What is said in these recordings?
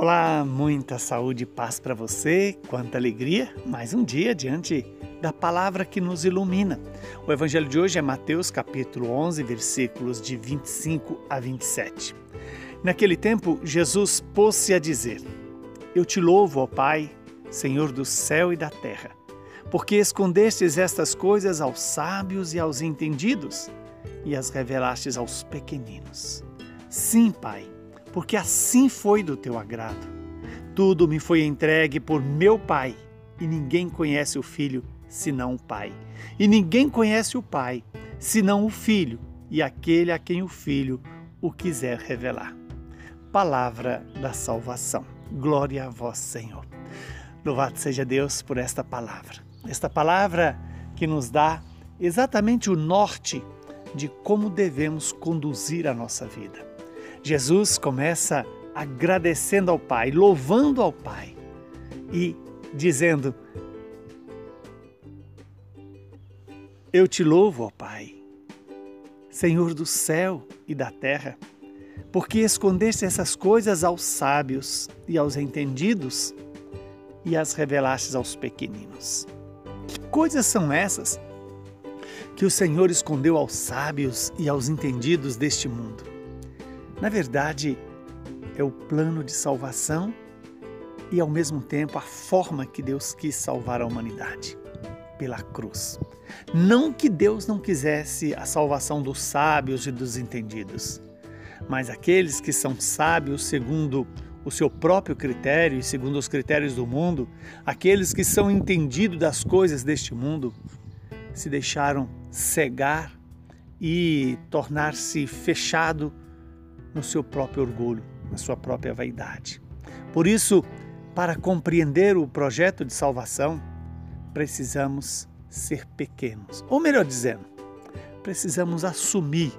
Olá, muita saúde e paz para você, quanta alegria, mais um dia diante da palavra que nos ilumina. O evangelho de hoje é Mateus capítulo 11, versículos de 25 a 27. Naquele tempo, Jesus pôs-se a dizer: Eu te louvo, ó Pai, Senhor do céu e da terra, porque escondestes estas coisas aos sábios e aos entendidos e as revelastes aos pequeninos. Sim, Pai, porque assim foi do teu agrado. Tudo me foi entregue por meu Pai, e ninguém conhece o Filho senão o Pai. E ninguém conhece o Pai senão o Filho, e aquele a quem o Filho o quiser revelar. Palavra da salvação. Glória a vós, Senhor. Louvado seja Deus por esta palavra. Esta palavra que nos dá exatamente o norte de como devemos conduzir a nossa vida. Jesus começa agradecendo ao Pai, louvando ao Pai e dizendo: Eu te louvo, ó Pai, Senhor do céu e da terra, porque escondeste essas coisas aos sábios e aos entendidos e as revelastes aos pequeninos. Que coisas são essas que o Senhor escondeu aos sábios e aos entendidos deste mundo? Na verdade, é o plano de salvação e, ao mesmo tempo, a forma que Deus quis salvar a humanidade pela cruz. Não que Deus não quisesse a salvação dos sábios e dos entendidos, mas aqueles que são sábios segundo o seu próprio critério e segundo os critérios do mundo, aqueles que são entendidos das coisas deste mundo, se deixaram cegar e tornar-se fechado no seu próprio orgulho, na sua própria vaidade. Por isso, para compreender o projeto de salvação, precisamos ser pequenos. Ou melhor dizendo, precisamos assumir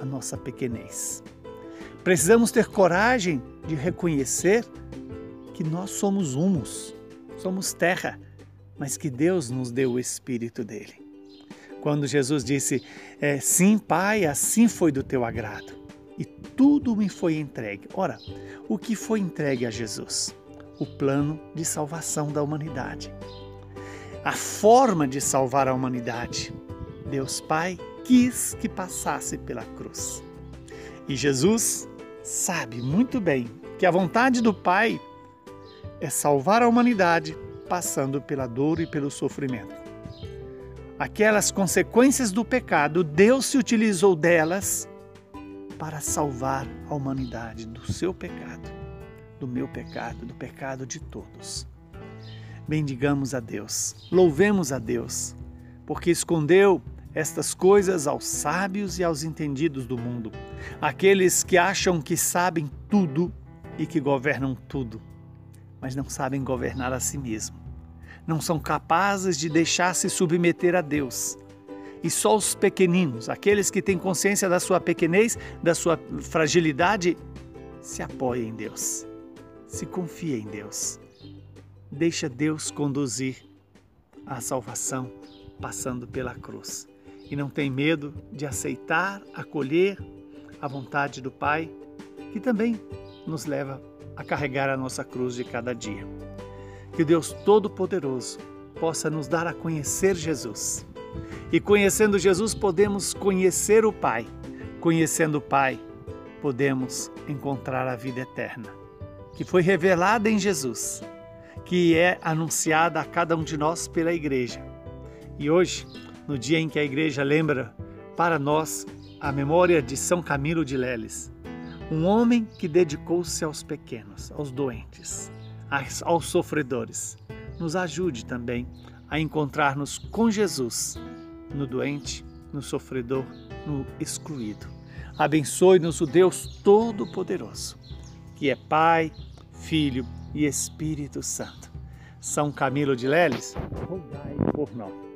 a nossa pequenez. Precisamos ter coragem de reconhecer que nós somos humus, somos terra, mas que Deus nos deu o Espírito dele. Quando Jesus disse, é, sim, Pai, assim foi do teu agrado tudo me foi entregue. Ora, o que foi entregue a Jesus? O plano de salvação da humanidade. A forma de salvar a humanidade. Deus Pai quis que passasse pela cruz. E Jesus sabe muito bem que a vontade do Pai é salvar a humanidade passando pela dor e pelo sofrimento. Aquelas consequências do pecado, Deus se utilizou delas para salvar a humanidade do seu pecado, do meu pecado, do pecado de todos. Bendigamos a Deus, louvemos a Deus, porque escondeu estas coisas aos sábios e aos entendidos do mundo, aqueles que acham que sabem tudo e que governam tudo, mas não sabem governar a si mesmo. Não são capazes de deixar-se submeter a Deus e só os pequeninos, aqueles que têm consciência da sua pequenez, da sua fragilidade, se apoiem em Deus, se confia em Deus. Deixa Deus conduzir a salvação passando pela cruz. E não tem medo de aceitar, acolher a vontade do Pai, que também nos leva a carregar a nossa cruz de cada dia. Que Deus Todo-Poderoso possa nos dar a conhecer Jesus e conhecendo Jesus, podemos conhecer o Pai. Conhecendo o Pai, podemos encontrar a vida eterna, que foi revelada em Jesus, que é anunciada a cada um de nós pela Igreja. E hoje, no dia em que a Igreja lembra para nós a memória de São Camilo de Leles, um homem que dedicou-se aos pequenos, aos doentes, aos sofredores, nos ajude também a encontrar-nos com Jesus no doente, no sofredor, no excluído. Abençoe-nos o Deus Todo-Poderoso, que é Pai, Filho e Espírito Santo. São Camilo de Leles, rogai por nós.